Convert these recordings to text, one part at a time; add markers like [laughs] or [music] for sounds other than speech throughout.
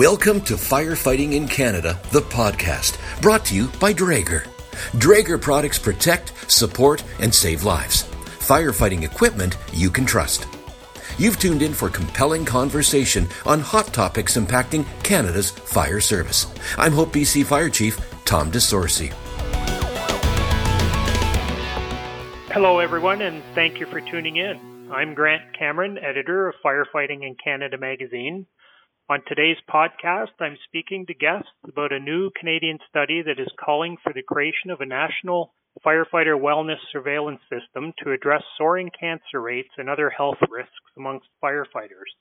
Welcome to Firefighting in Canada, the podcast, brought to you by Draeger. Draeger products protect, support, and save lives. Firefighting equipment you can trust. You've tuned in for compelling conversation on hot topics impacting Canada's fire service. I'm Hope BC Fire Chief Tom DeSorcy. Hello, everyone, and thank you for tuning in. I'm Grant Cameron, editor of Firefighting in Canada magazine. On today's podcast, I'm speaking to guests about a new Canadian study that is calling for the creation of a national firefighter wellness surveillance system to address soaring cancer rates and other health risks amongst firefighters.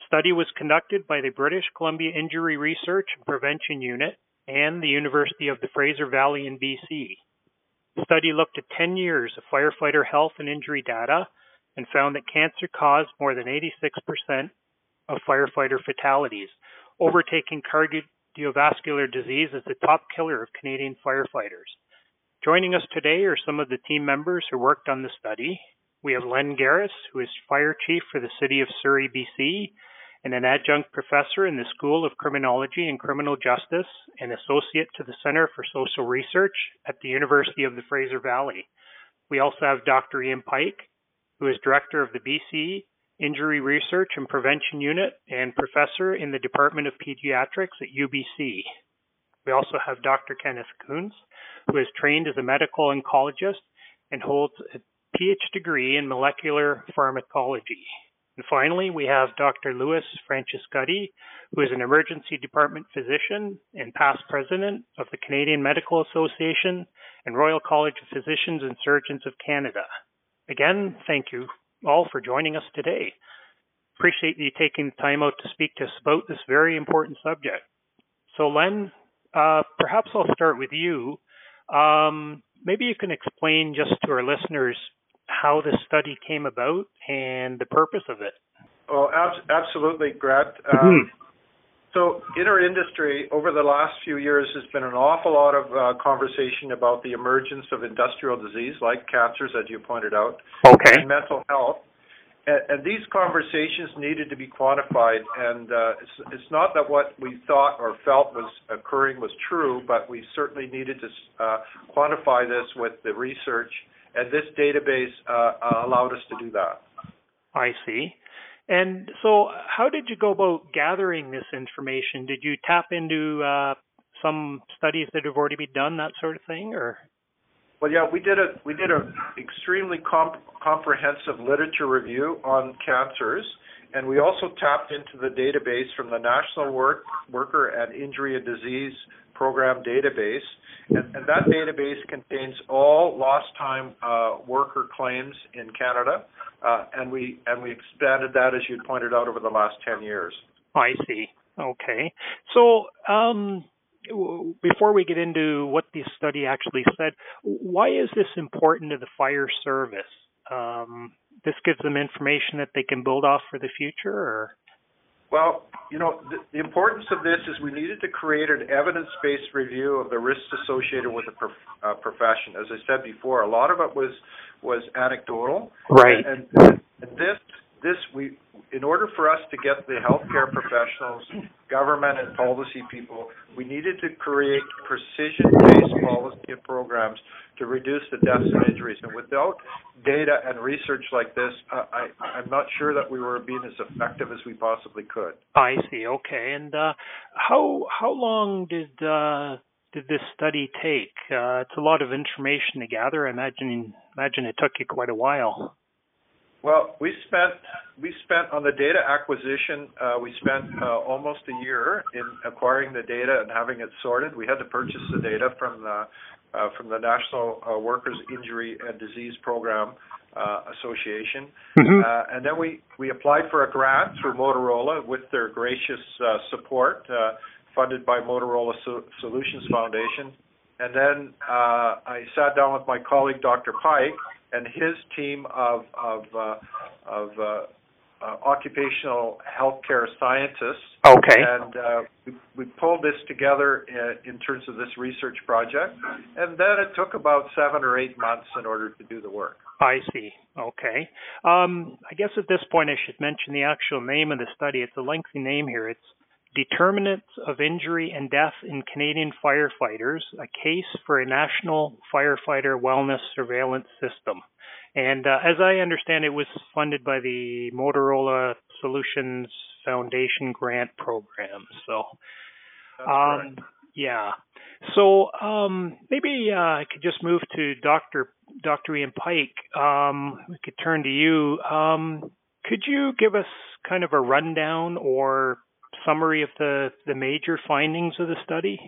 The study was conducted by the British Columbia Injury Research and Prevention Unit and the University of the Fraser Valley in BC. The study looked at 10 years of firefighter health and injury data and found that cancer caused more than 86% of firefighter fatalities, overtaking cardiovascular disease as the top killer of Canadian firefighters. Joining us today are some of the team members who worked on the study. We have Len Garis, who is fire chief for the city of Surrey, BC, and an adjunct professor in the School of Criminology and Criminal Justice and associate to the Center for Social Research at the University of the Fraser Valley. We also have Dr. Ian Pike, who is director of the BC Injury Research and Prevention Unit and professor in the Department of Pediatrics at UBC. We also have Dr. Kenneth Kunz, who is trained as a medical oncologist and holds a PhD degree in molecular pharmacology. And finally, we have Dr. Louis Francescutti, who is an emergency department physician and past president of the Canadian Medical Association and Royal College of Physicians and Surgeons of Canada. Again, thank you all for joining us today. Appreciate you taking the time out to speak to us about this very important subject. So, Len, uh, perhaps I'll start with you. Um, maybe you can explain just to our listeners how this study came about and the purpose of it. Well, ab- absolutely, Grant. Um, mm-hmm. So, in our industry, over the last few years, there's been an awful lot of uh, conversation about the emergence of industrial disease, like cancers, as you pointed out, okay. and mental health. And, and these conversations needed to be quantified. And uh, it's, it's not that what we thought or felt was occurring was true, but we certainly needed to uh, quantify this with the research. And this database uh, allowed us to do that. I see. And so, how did you go about gathering this information? Did you tap into uh, some studies that have already been done, that sort of thing, or? Well, yeah, we did a we did a extremely comp- comprehensive literature review on cancers, and we also tapped into the database from the National Work Worker and Injury and Disease Program database, and, and that database contains all lost time uh, worker claims in Canada, and we and we expanded that as you pointed out over the last ten years. I see. Okay, so um, before we get into what the study actually said, why is this important to the fire service? Um, this gives them information that they can build off for the future, or well, you know, the, the, importance of this is we needed to create an evidence-based review of the risks associated with the prof, uh, profession. As I said before, a lot of it was was anecdotal. Right. And, and this this we in order for us to get the healthcare professionals, government and policy people, we needed to create precision-based policy and programs to reduce the deaths and injuries. And without data and research like this, I, I'm not sure that we were being as effective as we possibly could. I see. Okay. And uh, how how long did uh, did this study take? Uh, it's a lot of information to gather. I imagine imagine it took you quite a while. Well, we spent we spent on the data acquisition. Uh, we spent uh, almost a year in acquiring the data and having it sorted. We had to purchase the data from the uh, from the National uh, Workers Injury and Disease Program uh, Association, mm-hmm. Uh, and then we we applied for a grant through Motorola with their gracious support, funded by Motorola so- Solutions Foundation. And then I sat down with my colleague, Dr. Pike and his team of of uh, of uh, uh, occupational healthcare scientists. Okay. And uh, we, we pulled this together in, in, terms of this research project, and then it took about seven or eight months in order to do the work. I see. Okay. Um, I guess at this point I should mention the actual name of the study. It's a lengthy name here. It's Determinants of Injury and Death in Canadian Firefighters, a case for a national firefighter wellness surveillance system. And uh, as I understand, it was funded by the Motorola Solutions Foundation grant program. So, um, yeah. So um, maybe uh, I could just move to Dr. Dr. Ian Pike. Um, we could turn to you. Um, could you give us kind of a rundown or summary of the, the major findings of the study?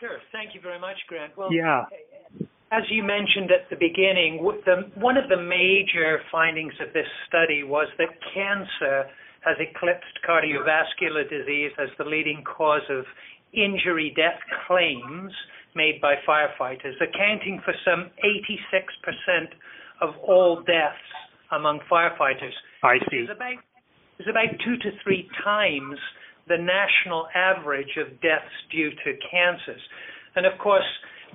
Sure. Thank you very much, Grant. Well, yeah. As you mentioned at the beginning, the, one of the major findings of this study was that cancer has eclipsed cardiovascular disease as the leading cause of injury death claims made by firefighters, accounting for some 86% of all deaths among firefighters. I see. About, it's about two to three times the national average of deaths due to cancers. And of course,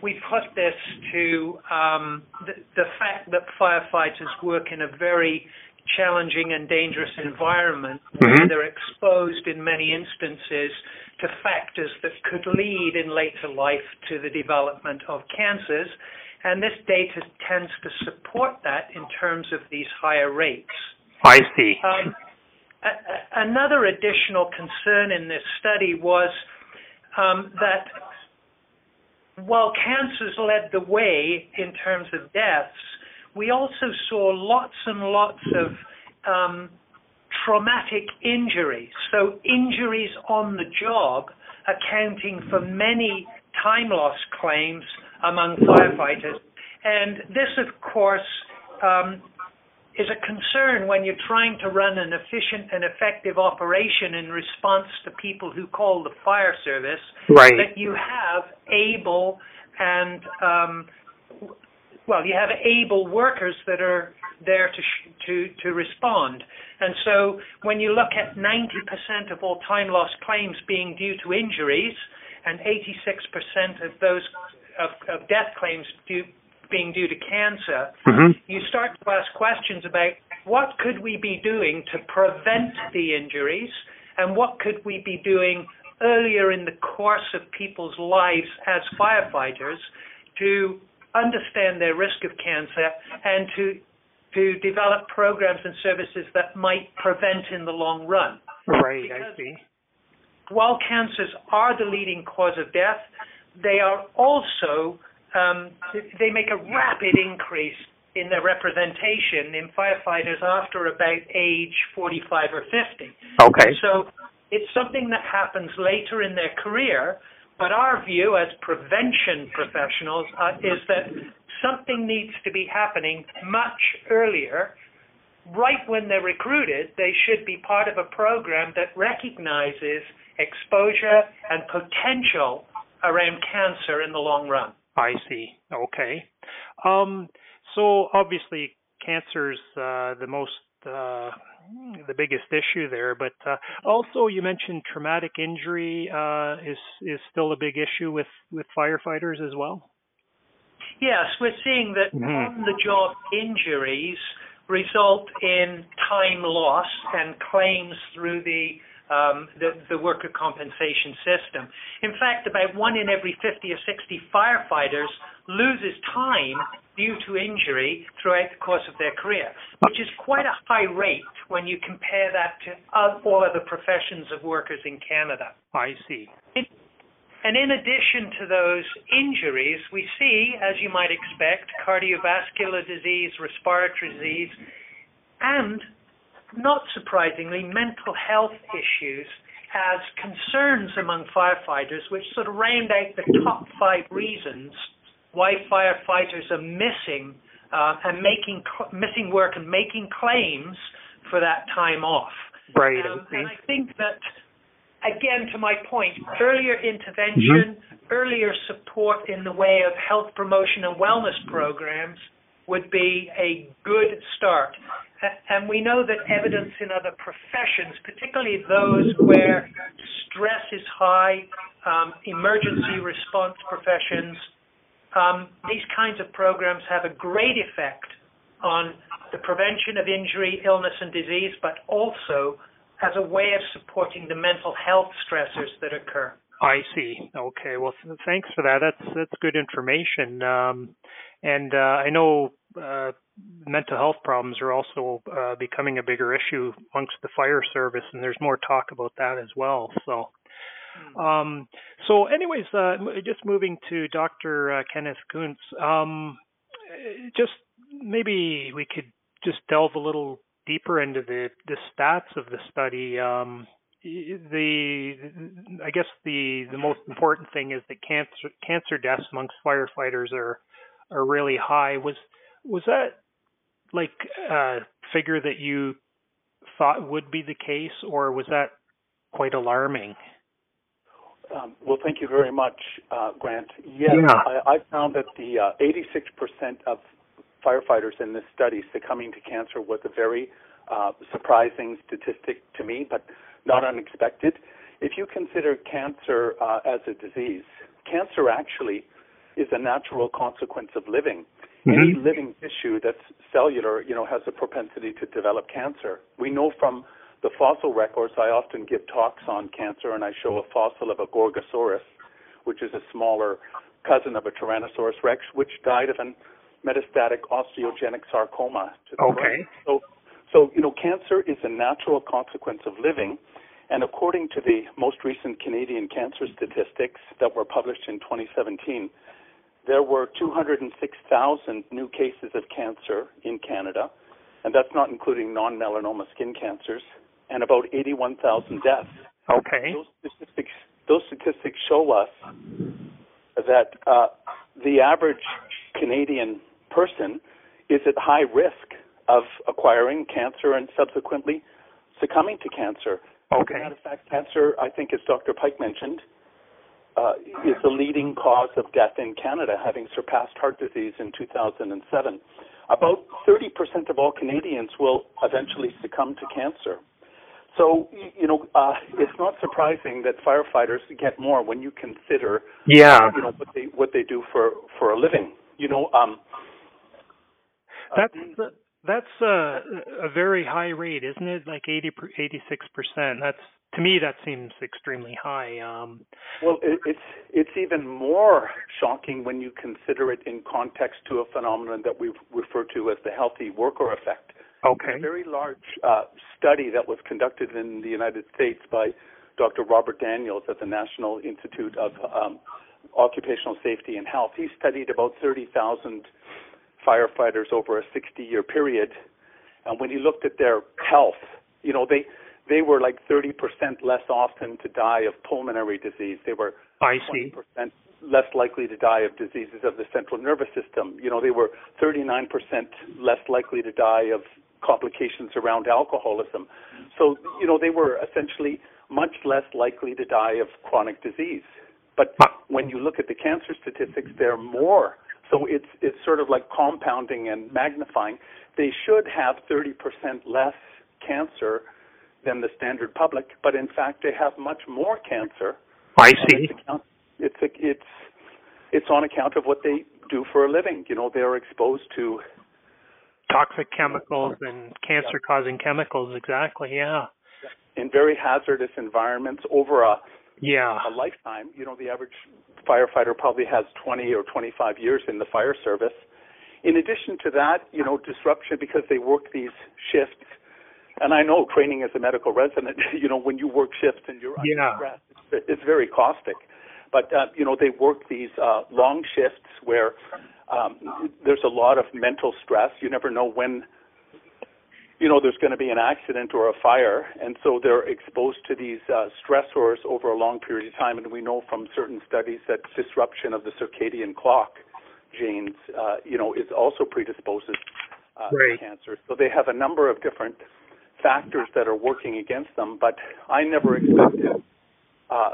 we put this to um, the, the fact that firefighters work in a very challenging and dangerous environment mm-hmm. where they're exposed in many instances to factors that could lead in later life to the development of cancers. And this data tends to support that in terms of these higher rates. I see. Um, another additional concern in this study was um, that while cancers led the way in terms of deaths, we also saw lots and lots of um, traumatic injuries. So, injuries on the job accounting for many time loss claims among firefighters. And this, of course, um, is a concern when you're trying to run an efficient and effective operation in response to people who call the fire service. Right. That you have able and um, well, you have able workers that are there to sh- to to respond. And so, when you look at 90% of all time loss claims being due to injuries, and 86% of those of, of death claims due, being due to cancer, mm-hmm. you start to ask questions about what could we be doing to prevent the injuries, and what could we be doing earlier in the course of people's lives as firefighters to understand their risk of cancer and to to develop programs and services that might prevent in the long run. Right, because I see. While cancers are the leading cause of death, they are also um, they make a rapid increase in their representation in firefighters after about age 45 or 50. Okay. So it's something that happens later in their career, but our view as prevention professionals uh, is that something needs to be happening much earlier. Right when they're recruited, they should be part of a program that recognizes exposure and potential around cancer in the long run. I see. Okay. Um, so obviously, cancer's uh, the most uh, the biggest issue there. But uh, also, you mentioned traumatic injury uh, is is still a big issue with with firefighters as well. Yes, we're seeing that mm-hmm. on-the-job injuries result in time loss and claims through the um, the, the, worker compensation system. In fact, about one in every 50 or 60 firefighters loses time due to injury throughout the course of their career, which is quite a high rate when you compare that to all other professions of workers in Canada. I see. and in addition to those injuries, we see, as you might expect, cardiovascular disease, respiratory disease, and not surprisingly, mental health issues as concerns among firefighters, which sort of round out the top five reasons why firefighters are missing uh, and making missing work and making claims for that time off. Right. Um, and I think that, again, to my point, earlier intervention, mm-hmm. earlier support in the way of health promotion and wellness programs would be a good start. And we know that evidence in other professions, particularly those where stress is high, um, emergency response professions, um, these kinds of programs have a great effect on the prevention of injury, illness, and disease, but also as a way of supporting the mental health stressors that occur. I see. Okay. Well, th- thanks for that. That's that's good information. Um, and uh, I know uh, mental health problems are also uh, becoming a bigger issue amongst the fire service, and there's more talk about that as well. So, hmm. um, so anyways, uh, just moving to Dr. Uh, Kenneth Kunz, um, just maybe we could just delve a little deeper into the the stats of the study. Um, the I guess the the most important thing is that cancer cancer deaths amongst firefighters are are really high. Was was that like a figure that you thought would be the case, or was that quite alarming? Um, well, thank you very much, uh, Grant. Yes, yeah. I, I, found that the uh, 86% of firefighters in this study succumbing to cancer was a very uh, surprising statistic to me, but not unexpected. If you consider cancer uh, as a disease, cancer actually is a natural consequence of living. Mm-hmm. Any living tissue that's cellular, you know, has a propensity to develop cancer. We know from the fossil records, I often give talks on cancer, and I show a fossil of a Gorgosaurus, which is a smaller cousin of a Tyrannosaurus rex, which died of an metastatic osteogenic sarcoma to the okay. brain. So, so you know, cancer is a natural consequence of living, and according to the most recent Canadian cancer statistics that were published in 2017, there were 206,000 new cases of cancer in Canada, and that's not including non-melanoma skin cancers, and about 81,000 deaths. Okay. Those statistics, those statistics show us that uh, the average Canadian person is at high risk of acquiring cancer and subsequently succumbing to cancer. Okay. As a matter of fact, cancer, I think, as Dr. Pike mentioned, uh, is the leading cause of death in Canada, having surpassed heart disease in 2007. About 30% of all Canadians will eventually succumb to cancer. So, you know, uh, it's not surprising that firefighters get more when you consider, yeah, you know, what they what they do for for a living. You know, um, that's uh, that's a, a very high rate, isn't it? Like 80, 86%. That's to me that seems extremely high. Um, well, it, it's it's even more shocking when you consider it in context to a phenomenon that we refer to as the healthy worker effect. Okay. a very large uh, study that was conducted in the United States by Dr. Robert Daniels at the National Institute of um, Occupational Safety and Health. He studied about 30,000 firefighters over a 60 year period. And when he looked at their health, you know, they they were like 30% less often to die of pulmonary disease. They were I see. 20% less likely to die of diseases of the central nervous system. You know, they were 39% less likely to die of complications around alcoholism. So, you know, they were essentially much less likely to die of chronic disease. But when you look at the cancer statistics, they're more so it's it's sort of like compounding and magnifying. They should have 30% less cancer than the standard public, but in fact they have much more cancer. I see. It's account, it's it's it's on account of what they do for a living. You know, they're exposed to toxic chemicals and cancer-causing chemicals. Exactly. Yeah. In very hazardous environments over a yeah a lifetime. You know, the average firefighter probably has 20 or 25 years in the fire service. In addition to that, you know, disruption because they work these shifts. And I know training as a medical resident, [laughs] you know, when you work shifts and you're under yeah. stress, it's very caustic. But uh, you know, they work these uh, long shifts where um, there's a lot of mental stress. You never know when you know there's going to be an accident or a fire, and so they're exposed to these uh, stressors over a long period of time. And we know from certain studies that disruption of the circadian clock genes, uh, you know, is also predisposes uh, right. to cancer. So they have a number of different factors that are working against them. But I never expected, uh,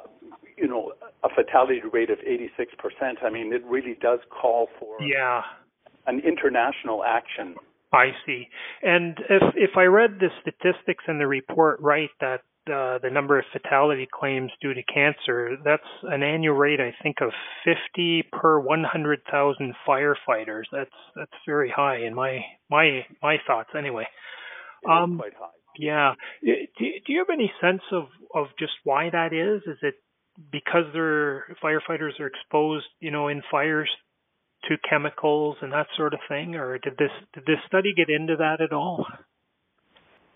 you know, a fatality rate of 86%. I mean, it really does call for yeah. an international action I see. And if if I read the statistics in the report right, that uh, the number of fatality claims due to cancer, that's an annual rate I think of 50 per 100,000 firefighters. That's that's very high in my my my thoughts anyway. Um, quite high. Yeah. Do, do you have any sense of of just why that is? Is it because their firefighters are exposed, you know, in fires to chemicals and that sort of thing, or did this did this study get into that at all?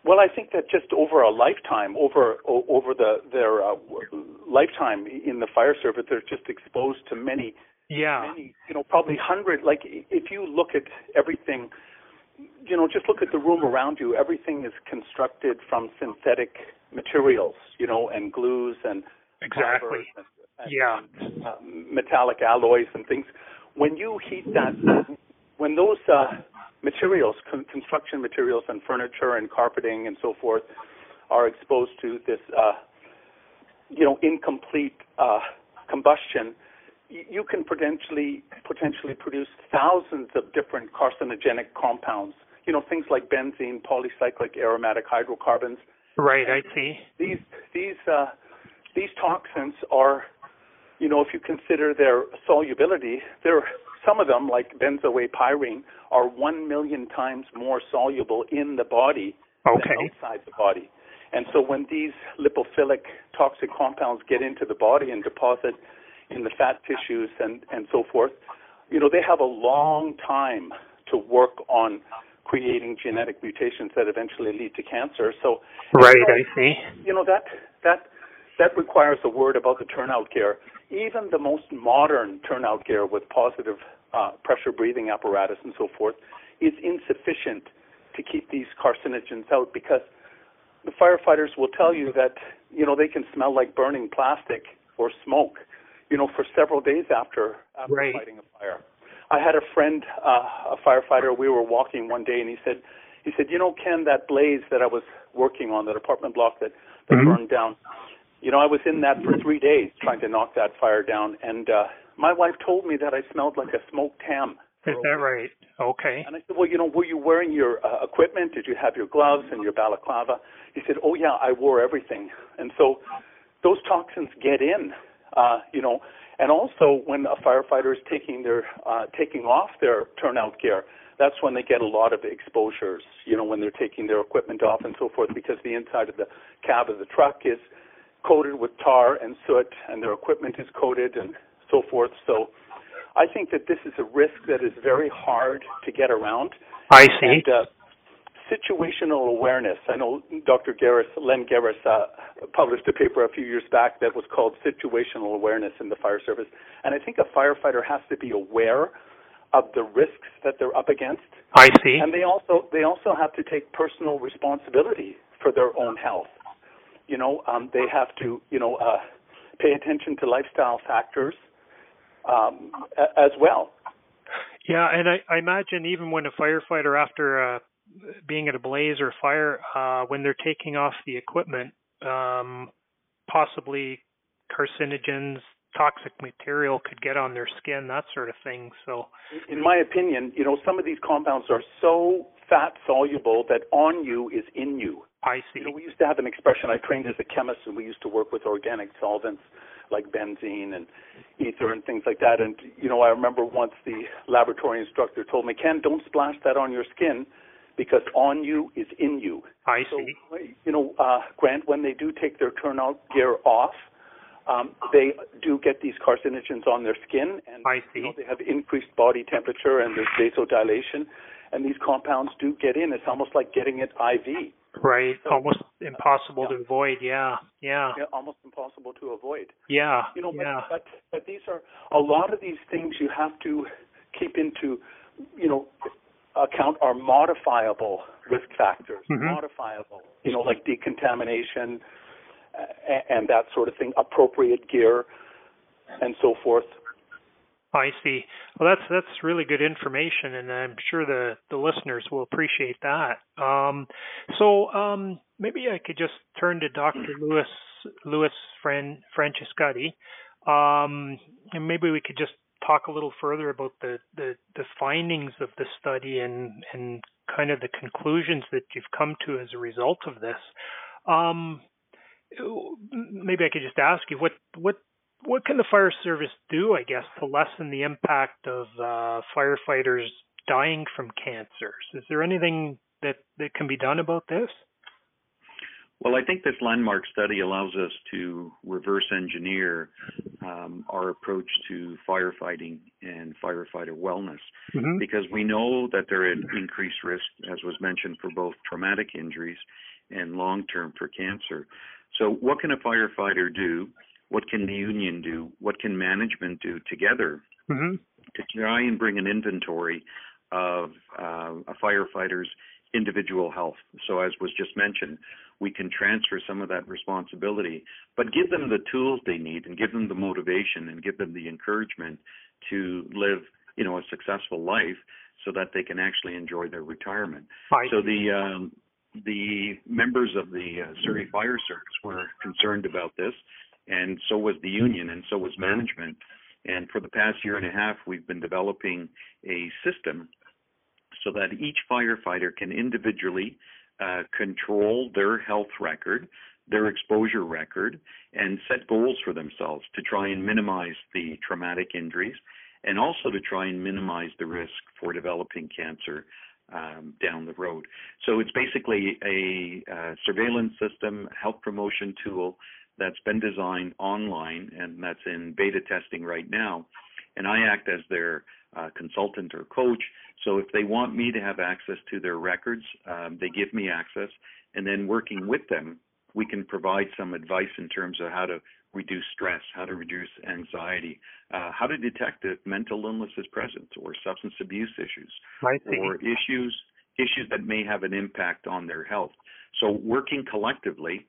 Well, I think that just over a lifetime, over over the their uh, lifetime in the fire service, they're just exposed to many, yeah, many, you know, probably hundred. Like if you look at everything, you know, just look at the room around you. Everything is constructed from synthetic materials, you know, and glues and exactly, and, and, yeah, and, uh, metallic alloys and things. When you heat that, when those uh, materials, con- construction materials and furniture and carpeting and so forth are exposed to this, uh, you know, incomplete uh, combustion, you can potentially potentially produce thousands of different carcinogenic compounds. You know, things like benzene, polycyclic aromatic hydrocarbons. Right, I see. These these uh, these toxins are, you know, if you consider their solubility, they're some of them, like benzo(a)pyrene, are one million times more soluble in the body okay. than outside the body. And so when these lipophilic toxic compounds get into the body and deposit in the fat tissues and, and so forth, you know, they have a long time to work on creating genetic mutations that eventually lead to cancer. So Right, I see. You know, that that that requires a word about the turnout gear. Even the most modern turnout gear with positive uh, pressure breathing apparatus and so forth is insufficient to keep these carcinogens out because the firefighters will tell you that you know they can smell like burning plastic or smoke you know for several days after after right. fighting a fire i had a friend uh, a firefighter we were walking one day and he said he said you know ken that blaze that i was working on that apartment block that that mm-hmm. burned down you know i was in that for 3 days trying to knock that fire down and uh my wife told me that I smelled like a smoked ham. Is that right? Okay. And I said, well, you know, were you wearing your uh, equipment? Did you have your gloves and your balaclava? He said, oh yeah, I wore everything. And so those toxins get in, uh, you know, and also when a firefighter is taking their uh, taking off their turnout gear, that's when they get a lot of exposures. You know, when they're taking their equipment off and so forth, because the inside of the cab of the truck is coated with tar and soot, and their equipment is coated and so forth. So I think that this is a risk that is very hard to get around. I see. And, uh, situational awareness. I know Dr. Garis, Len Garis, uh, published a paper a few years back that was called Situational Awareness in the Fire Service. And I think a firefighter has to be aware of the risks that they're up against. I see. And they also they also have to take personal responsibility for their own health. You know, um, they have to you know uh, pay attention to lifestyle factors um, a- as well. Yeah, and I, I imagine even when a firefighter, after uh, being at a blaze or fire, uh, when they're taking off the equipment, um, possibly carcinogens, toxic material could get on their skin, that sort of thing. So, in my opinion, you know, some of these compounds are so fat soluble that on you is in you. I see. You know, we used to have an expression. I trained as a chemist, and we used to work with organic solvents like benzene and ether and things like that. And you know, I remember once the laboratory instructor told me, "Ken, don't splash that on your skin." Because on you is in you. I so, see. You know, uh, Grant, when they do take their turnout gear off, um, they do get these carcinogens on their skin, and I see. You know, they have increased body temperature and there's vasodilation, and these compounds do get in. It's almost like getting it IV. Right, so, almost impossible yeah. to avoid. Yeah, yeah. Yeah, almost impossible to avoid. Yeah, you know, yeah. But, but but these are a lot of these things you have to keep into, you know, account are modifiable risk factors, mm-hmm. modifiable. You know, like decontamination and that sort of thing, appropriate gear, and so forth. I see. Well, that's that's really good information, and I'm sure the the listeners will appreciate that. Um, so um, maybe I could just turn to Dr. Louis Louis Fran, Francescutti, um, and maybe we could just talk a little further about the, the, the findings of the study and and kind of the conclusions that you've come to as a result of this. Um, maybe I could just ask you what what what can the fire service do, I guess, to lessen the impact of uh, firefighters dying from cancers? Is there anything that that can be done about this? Well, I think this landmark study allows us to reverse engineer um, our approach to firefighting and firefighter wellness mm-hmm. because we know that there is increased risk, as was mentioned, for both traumatic injuries and long term for cancer. So, what can a firefighter do? What can the union do? What can management do together mm-hmm. to try and bring an inventory of uh, a firefighter's individual health? So, as was just mentioned, we can transfer some of that responsibility, but give them the tools they need and give them the motivation and give them the encouragement to live, you know, a successful life so that they can actually enjoy their retirement. Right. So the um, the members of the uh, Surrey Fire Service were concerned about this, and so was the union, and so was management. And for the past year and a half, we've been developing a system so that each firefighter can individually uh, control their health record, their exposure record, and set goals for themselves to try and minimize the traumatic injuries and also to try and minimize the risk for developing cancer um, down the road. So it's basically a uh, surveillance system, health promotion tool that's been designed online and that's in beta testing right now. And I act as their uh, consultant or coach. So if they want me to have access to their records, um, they give me access. And then working with them, we can provide some advice in terms of how to reduce stress, how to reduce anxiety, uh, how to detect if mental illness is present or substance abuse issues or issues issues that may have an impact on their health. So working collectively,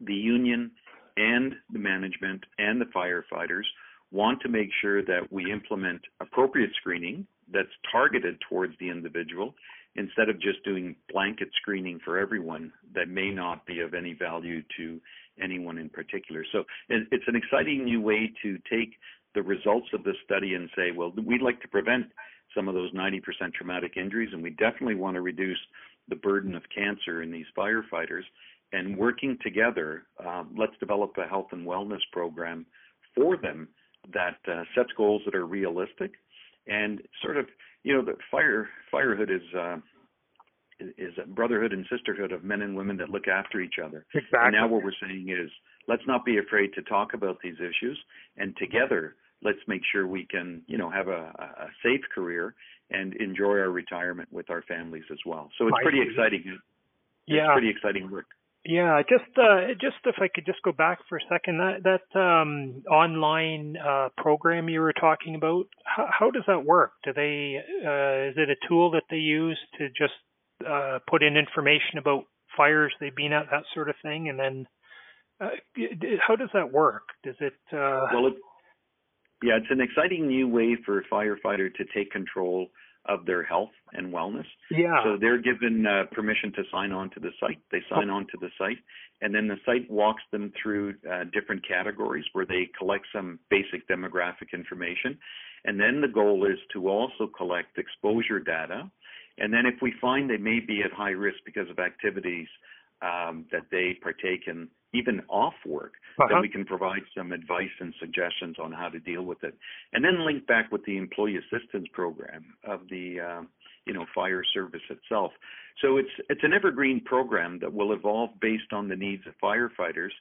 the union and the management and the firefighters want to make sure that we implement appropriate screening that's targeted towards the individual instead of just doing blanket screening for everyone that may not be of any value to anyone in particular. So it's an exciting new way to take the results of this study and say, well, we'd like to prevent some of those 90% traumatic injuries, and we definitely want to reduce the burden of cancer in these firefighters. And working together, um, let's develop a health and wellness program for them that uh, sets goals that are realistic and sort of you know the fire firehood is uh, is a brotherhood and sisterhood of men and women that look after each other. Exactly. And now what we're saying is let's not be afraid to talk about these issues and together let's make sure we can you know have a, a safe career and enjoy our retirement with our families as well. So it's pretty exciting. It's yeah. pretty exciting work. Yeah, just uh, just if I could just go back for a second, that that um, online uh, program you were talking about, how, how does that work? Do they uh, is it a tool that they use to just uh, put in information about fires they've been at, that sort of thing, and then uh, how does that work? Does it? Uh... Well, it, yeah, it's an exciting new way for a firefighter to take control of their health and wellness. Yeah. So they're given uh, permission to sign on to the site. They sign on to the site, and then the site walks them through uh, different categories where they collect some basic demographic information. And then the goal is to also collect exposure data. And then if we find they may be at high risk because of activities um, that they partake in even off work, uh-huh. then we can provide some advice and suggestions on how to deal with it, and then link back with the employee assistance program of the uh, you know fire service itself. So it's it's an evergreen program that will evolve based on the needs of firefighters,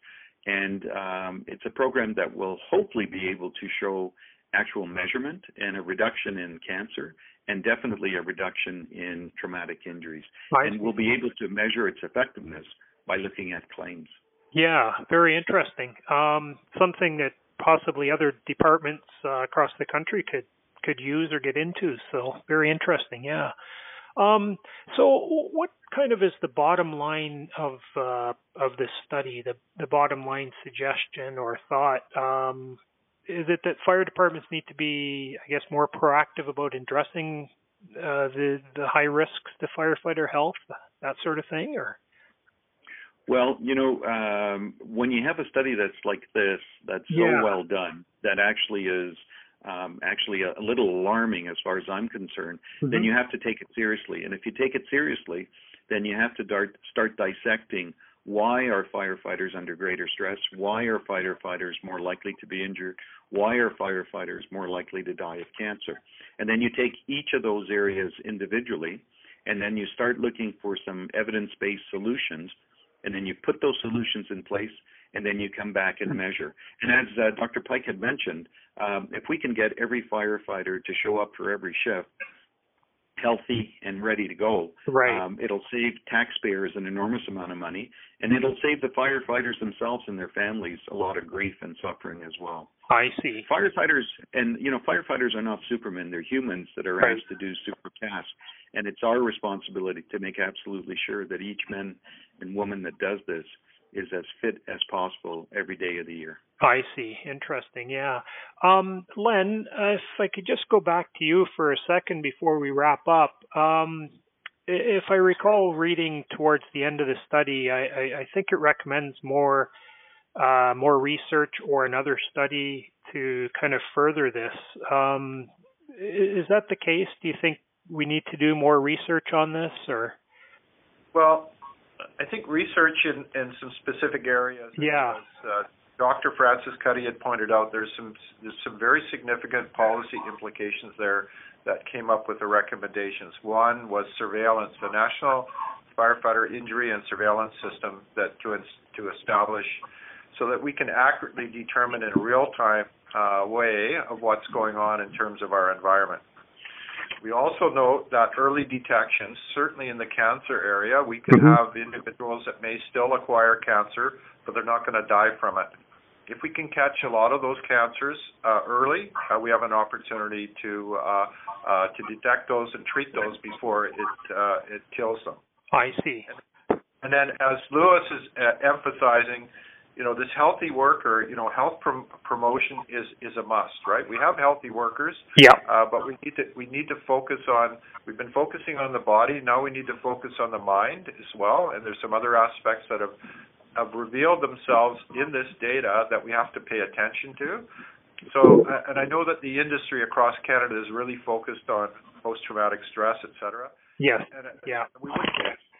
and um, it's a program that will hopefully be able to show actual measurement and a reduction in cancer and definitely a reduction in traumatic injuries. Right. And we'll be able to measure its effectiveness by looking at claims. Yeah, very interesting. Um, something that possibly other departments uh, across the country could could use or get into. So very interesting. Yeah. Um, so what kind of is the bottom line of uh, of this study? The the bottom line suggestion or thought? Um, is it that fire departments need to be, I guess, more proactive about addressing uh, the the high risks to firefighter health, that sort of thing, or? Well, you know, um, when you have a study that's like this, that's yeah. so well done, that actually is um, actually a, a, little alarming as far as I'm concerned, mm-hmm. then you have to take it seriously. And if you take it seriously, then you have to start, start dissecting why are firefighters under greater stress? Why are firefighters more likely to be injured? Why are firefighters more likely to die of cancer? And then you take each of those areas individually, and then you start looking for some evidence based solutions and then you put those solutions in place, and then you come back and measure. And as uh, Dr. Pike had mentioned, um, if we can get every firefighter to show up for every shift, healthy and ready to go. Right. Um, it'll save taxpayers an enormous amount of money, and it'll save the firefighters themselves and their families a lot of grief and suffering as well. I see. Firefighters, and you know, firefighters are not supermen; they're humans that are right. asked to do super tasks, and it's our responsibility to make absolutely sure that each man and woman that does this is as fit as possible every day of the year. I see. Interesting. Yeah. Um, Len, uh, if I could just go back to you for a second before we wrap up. Um, if I recall reading towards the end of the study, I, I, I think it recommends more uh, more research or another study to kind of further this. Um, is that the case? Do you think we need to do more research on this, or? Well, I think research in, in some specific areas. Yeah. As, uh, Dr. Francis Cuddy had pointed out, there's some there's some very significant policy implications there that came up with the recommendations. One was surveillance, the National Firefighter Injury and Surveillance System that to to establish so that we can accurately determine in real time uh, way of what's going on in terms of our environment. We also note that early detection, certainly in the cancer area, we can mm-hmm. have individuals that may still acquire cancer, but they're not going to die from it. If we can catch a lot of those cancers uh, early, uh, we have an opportunity to uh, uh to detect those and treat those before it uh, it kills them. I see. And, and then, as Louis is uh, emphasizing, you know this healthy worker you know health prom- promotion is is a must right? We have healthy workers. Yeah. Uh, but we need to we need to focus on we've been focusing on the body. Now we need to focus on the mind as well. And there's some other aspects that have have revealed themselves in this data that we have to pay attention to. So uh, and i know that the industry across canada is really focused on post traumatic stress et cetera. Yes. And, yeah. we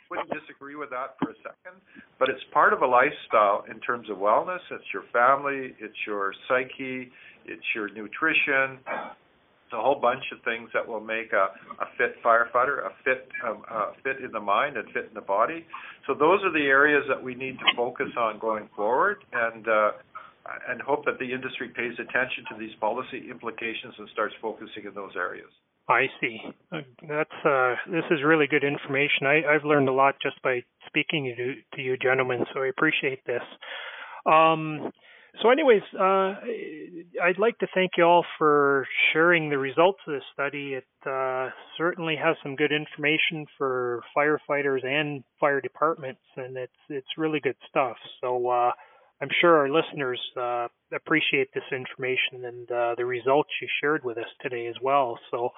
wouldn't disagree with that for a second, but it's part of a lifestyle in terms of wellness. It's your family, it's your psyche, it's your nutrition. It's a whole bunch of things that will make a, a fit firefighter, a fit um, fit in the mind and fit in the body. So those are the areas that we need to focus on going forward, and uh, and hope that the industry pays attention to these policy implications and starts focusing in those areas. I see. Uh, that's uh, this is really good information. I, have learned a lot just by speaking to, to you gentlemen, so I appreciate this. Um, so, anyways, uh, I'd like to thank you all for sharing the results of this study. It uh, certainly has some good information for firefighters and fire departments, and it's it's really good stuff. So. I'm sure our listeners uh, appreciate this information and uh, the results you shared with us today as well. So,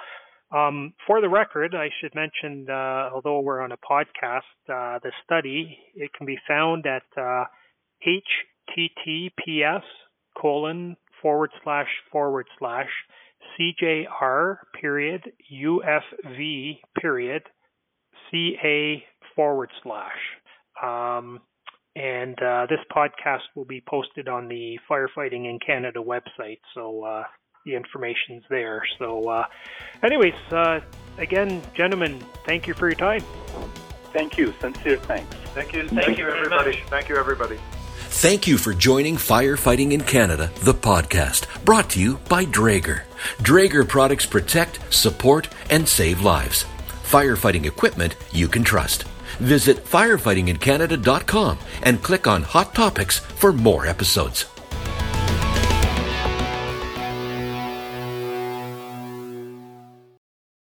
um, for the record, I should mention, uh, although we're on a podcast, uh, the study it can be found at https uh, colon forward slash forward slash CJR period UFV period CA forward slash. Um, and uh, this podcast will be posted on the Firefighting in Canada website, so uh, the information's there. So, uh, anyways, uh, again, gentlemen, thank you for your time. Thank you. Sincere thanks. Thank you. Thank, thank you, everybody. Thank you, everybody. Thank you for joining Firefighting in Canada, the podcast, brought to you by Draeger. Draeger products protect, support, and save lives. Firefighting equipment you can trust. Visit firefightingincanada.com and click on Hot Topics for more episodes.